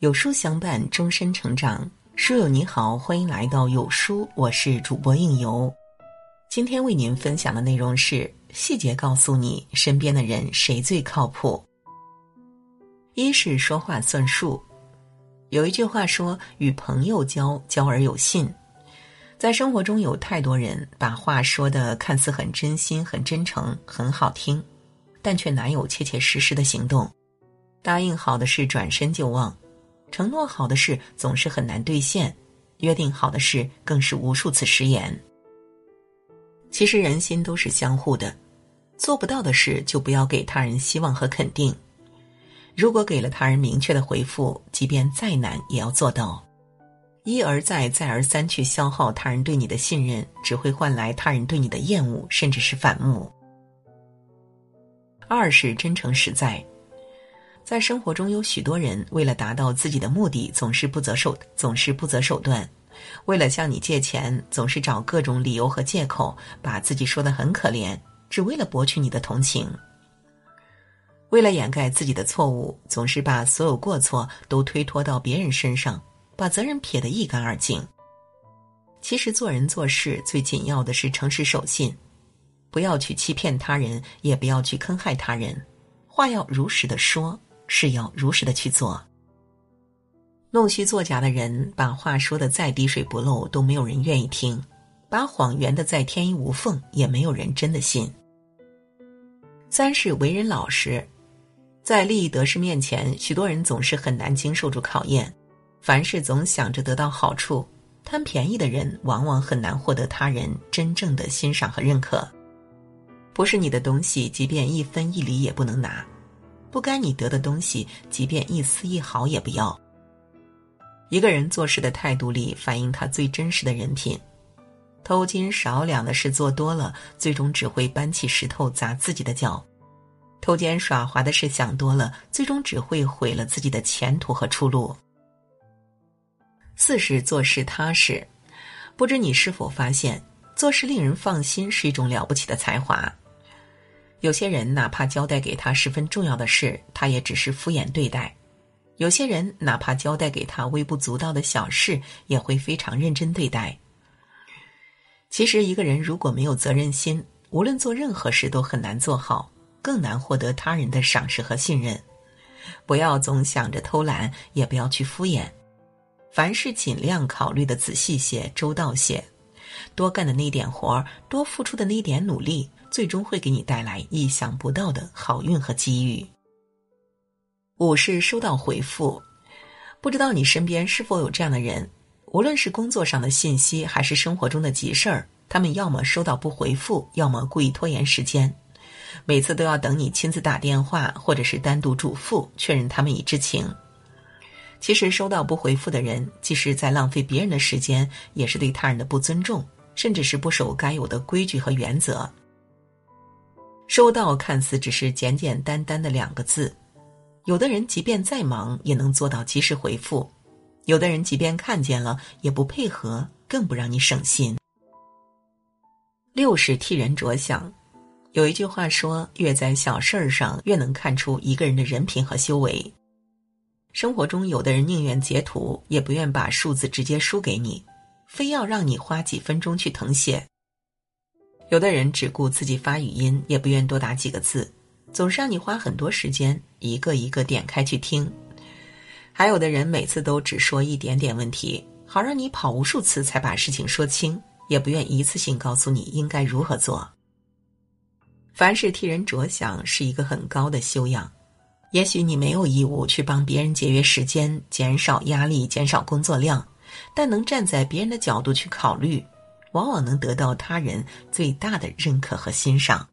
有书相伴，终身成长。书友你好，欢迎来到有书，我是主播应由。今天为您分享的内容是细节告诉你身边的人谁最靠谱。一是说话算数，有一句话说：“与朋友交，交而有信。”在生活中有太多人把话说的看似很真心、很真诚、很好听，但却难有切切实实的行动。答应好的事转身就忘。承诺好的事总是很难兑现，约定好的事更是无数次食言。其实人心都是相互的，做不到的事就不要给他人希望和肯定。如果给了他人明确的回复，即便再难也要做到。一而再，再而三去消耗他人对你的信任，只会换来他人对你的厌恶，甚至是反目。二是真诚实在。在生活中，有许多人为了达到自己的目的，总是不择手，总是不择手段；为了向你借钱，总是找各种理由和借口，把自己说的很可怜，只为了博取你的同情；为了掩盖自己的错误，总是把所有过错都推脱到别人身上，把责任撇得一干二净。其实，做人做事最紧要的是诚实守信，不要去欺骗他人，也不要去坑害他人，话要如实的说。是要如实的去做。弄虚作假的人，把话说的再滴水不漏，都没有人愿意听；把谎圆的再天衣无缝，也没有人真的信。三是为人老实，在利益得失面前，许多人总是很难经受住考验。凡事总想着得到好处，贪便宜的人往往很难获得他人真正的欣赏和认可。不是你的东西，即便一分一厘也不能拿。不该你得的东西，即便一丝一毫也不要。一个人做事的态度里，反映他最真实的人品。偷斤少两的事做多了，最终只会搬起石头砸自己的脚；偷奸耍滑的事想多了，最终只会毁了自己的前途和出路。四是做事踏实。不知你是否发现，做事令人放心是一种了不起的才华。有些人哪怕交代给他十分重要的事，他也只是敷衍对待；有些人哪怕交代给他微不足道的小事，也会非常认真对待。其实，一个人如果没有责任心，无论做任何事都很难做好，更难获得他人的赏识和信任。不要总想着偷懒，也不要去敷衍，凡事尽量考虑的仔细些、周到些，多干的那点活多付出的那点努力。最终会给你带来意想不到的好运和机遇。五是收到回复，不知道你身边是否有这样的人？无论是工作上的信息，还是生活中的急事儿，他们要么收到不回复，要么故意拖延时间，每次都要等你亲自打电话，或者是单独嘱咐确认他们已知情。其实收到不回复的人，既是在浪费别人的时间，也是对他人的不尊重，甚至是不守该有的规矩和原则。收到看似只是简简单单的两个字，有的人即便再忙也能做到及时回复，有的人即便看见了也不配合，更不让你省心。六是替人着想，有一句话说：越在小事儿上越能看出一个人的人品和修为。生活中有的人宁愿截图，也不愿把数字直接输给你，非要让你花几分钟去誊写。有的人只顾自己发语音，也不愿多打几个字，总是让你花很多时间一个一个点开去听；还有的人每次都只说一点点问题，好让你跑无数次才把事情说清，也不愿一次性告诉你应该如何做。凡事替人着想是一个很高的修养，也许你没有义务去帮别人节约时间、减少压力、减少工作量，但能站在别人的角度去考虑。往往能得到他人最大的认可和欣赏。